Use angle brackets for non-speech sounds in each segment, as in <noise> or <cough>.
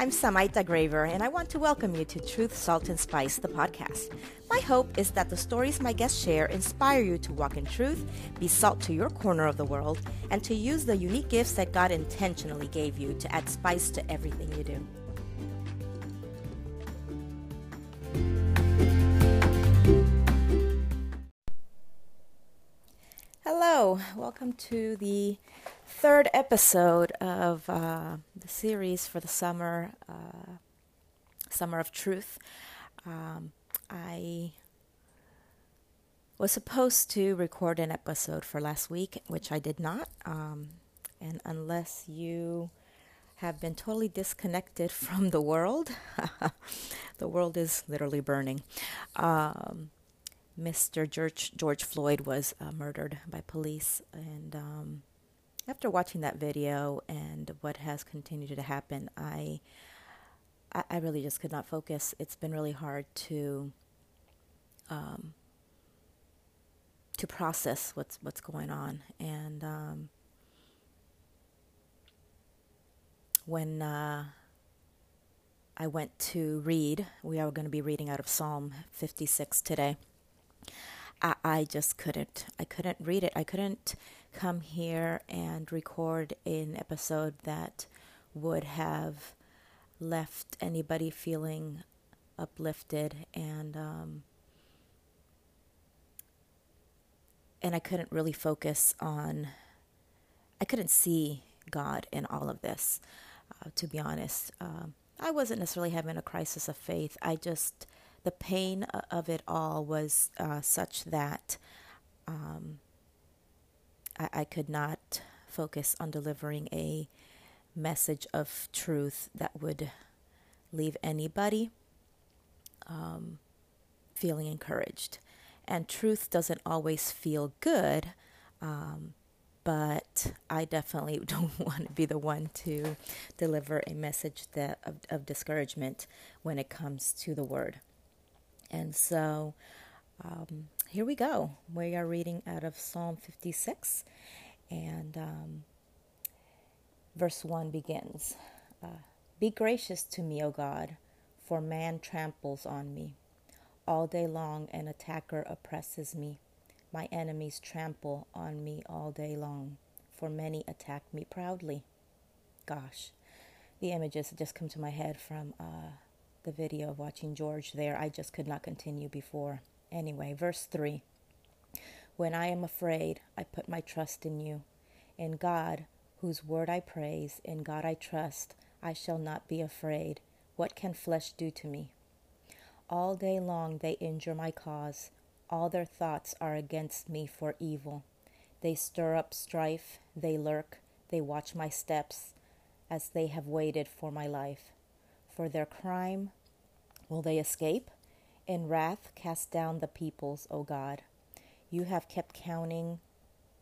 I'm Samaita Graver, and I want to welcome you to Truth, Salt, and Spice, the podcast. My hope is that the stories my guests share inspire you to walk in truth, be salt to your corner of the world, and to use the unique gifts that God intentionally gave you to add spice to everything you do. Hello, welcome to the third episode of uh, the series for the summer, uh, Summer of Truth. Um, I was supposed to record an episode for last week, which I did not. Um, and unless you have been totally disconnected <laughs> from the world, <laughs> the world is literally burning. Um, Mr. George, George Floyd was uh, murdered by police, and um, after watching that video and what has continued to happen, I, I, really just could not focus. It's been really hard to, um, to process what's what's going on, and um, when uh, I went to read, we are going to be reading out of Psalm 56 today. I, I just couldn't. I couldn't read it. I couldn't come here and record an episode that would have left anybody feeling uplifted and um, and I couldn't really focus on I couldn't see God in all of this uh, to be honest. Um, I wasn't necessarily having a crisis of faith. I just the pain of it all was uh, such that um, I, I could not focus on delivering a message of truth that would leave anybody um, feeling encouraged. And truth doesn't always feel good, um, but I definitely <laughs> don't want to be the one to deliver a message that of, of discouragement when it comes to the word. And so um, here we go. We are reading out of Psalm 56, and um, verse 1 begins uh, Be gracious to me, O God, for man tramples on me. All day long, an attacker oppresses me. My enemies trample on me all day long, for many attack me proudly. Gosh, the images just come to my head from uh, the video of watching George there. I just could not continue before. Anyway, verse 3 When I am afraid, I put my trust in you. In God, whose word I praise, in God I trust, I shall not be afraid. What can flesh do to me? All day long they injure my cause. All their thoughts are against me for evil. They stir up strife, they lurk, they watch my steps, as they have waited for my life. For their crime will they escape? In wrath, cast down the peoples, O God. You have kept counting,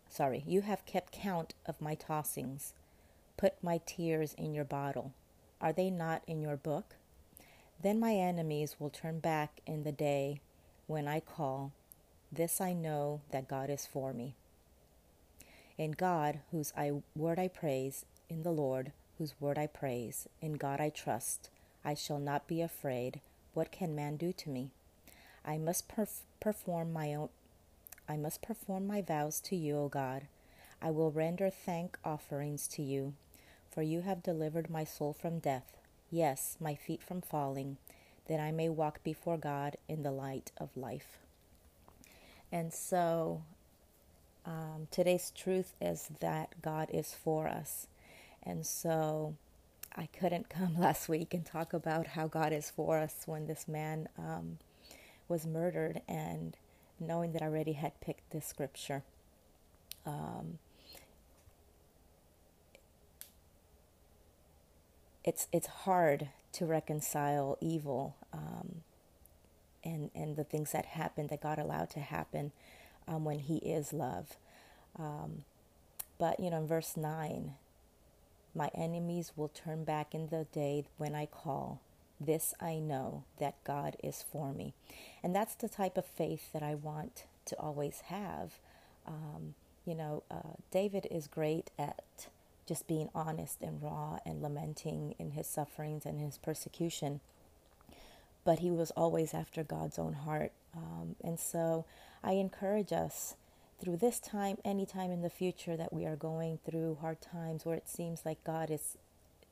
sorry, you have kept count of my tossings. Put my tears in your bottle. Are they not in your book? Then my enemies will turn back in the day when I call. This I know that God is for me. In God, whose I, word I praise, in the Lord, whose word I praise, in God I trust, I shall not be afraid. What can man do to me? I must perf- perform my own I must perform my vows to you, O God. I will render thank offerings to you, for you have delivered my soul from death, yes, my feet from falling, that I may walk before God in the light of life. And so um, today's truth is that God is for us. And so I couldn't <laughs> come last week and talk about how God is for us when this man um, was murdered and knowing that I already had picked this scripture. Um, it's it's hard to reconcile evil um, and and the things that happened that God allowed to happen um, when He is love. Um, but you know, in verse nine, my enemies will turn back in the day when I call. This I know that God is for me. And that's the type of faith that I want to always have. Um, you know, uh, David is great at just being honest and raw and lamenting in his sufferings and his persecution. But he was always after God's own heart. Um, and so I encourage us through this time, any time in the future that we are going through hard times where it seems like God is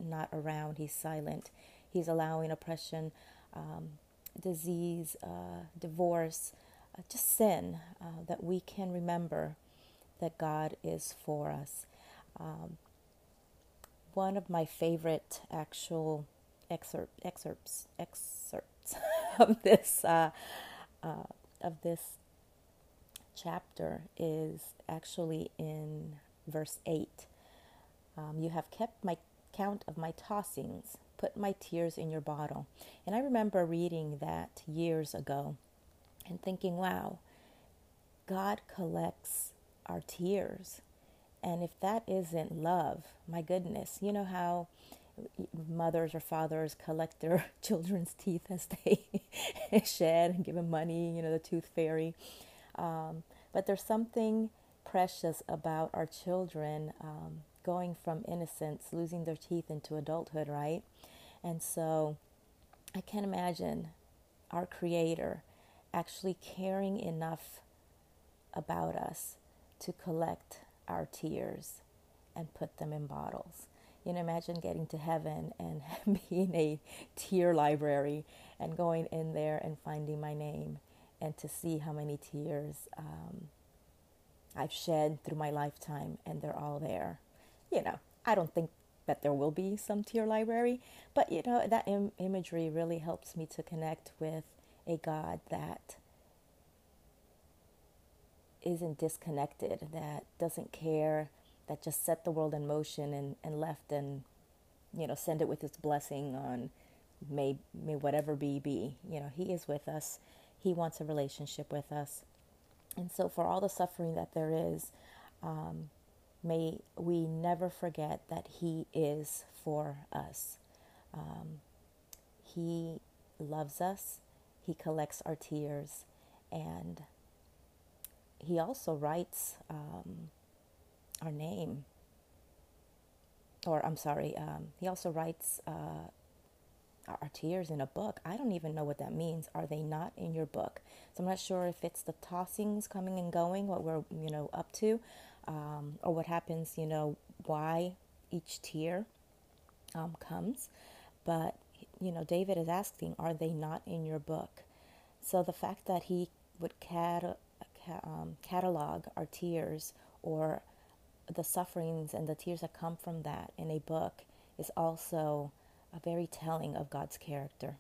not around, He's silent, He's allowing oppression, um, disease, uh, divorce, uh, just sin, uh, that we can remember that God is for us. Um, one of my favorite actual excerpt, excerpts excerpts <laughs> of this uh, uh, of this chapter is actually in verse eight. Um, you have kept my count of my tossings, put my tears in your bottle, and I remember reading that years ago, and thinking, wow, God collects our tears. And if that isn't love, my goodness, you know how mothers or fathers collect their <laughs> children's teeth as they <laughs> shed and give them money, you know, the tooth fairy. Um, but there's something precious about our children um, going from innocence, losing their teeth into adulthood, right? And so I can imagine our Creator actually caring enough about us to collect our tears and put them in bottles. You know, imagine getting to heaven and <laughs> being a tear library and going in there and finding my name and to see how many tears um, I've shed through my lifetime and they're all there. You know, I don't think that there will be some to your library, but you know, that Im- imagery really helps me to connect with a God that isn't disconnected, that doesn't care, that just set the world in motion and, and left and, you know, send it with its blessing on may, may whatever be, be. You know, He is with us. He wants a relationship with us. And so, for all the suffering that there is, um, may we never forget that He is for us. Um, he loves us, He collects our tears, and he also writes um, our name, or I'm sorry, um, he also writes uh, our tears in a book. I don't even know what that means. Are they not in your book? So I'm not sure if it's the tossings coming and going, what we're you know up to, um, or what happens, you know, why each tear um, comes. But you know, David is asking, are they not in your book? So the fact that he would cat- um, catalog our tears or the sufferings and the tears that come from that in a book is also a very telling of God's character.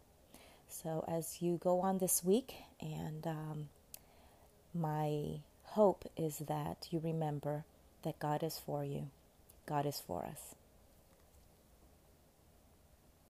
So, as you go on this week, and um, my hope is that you remember that God is for you, God is for us.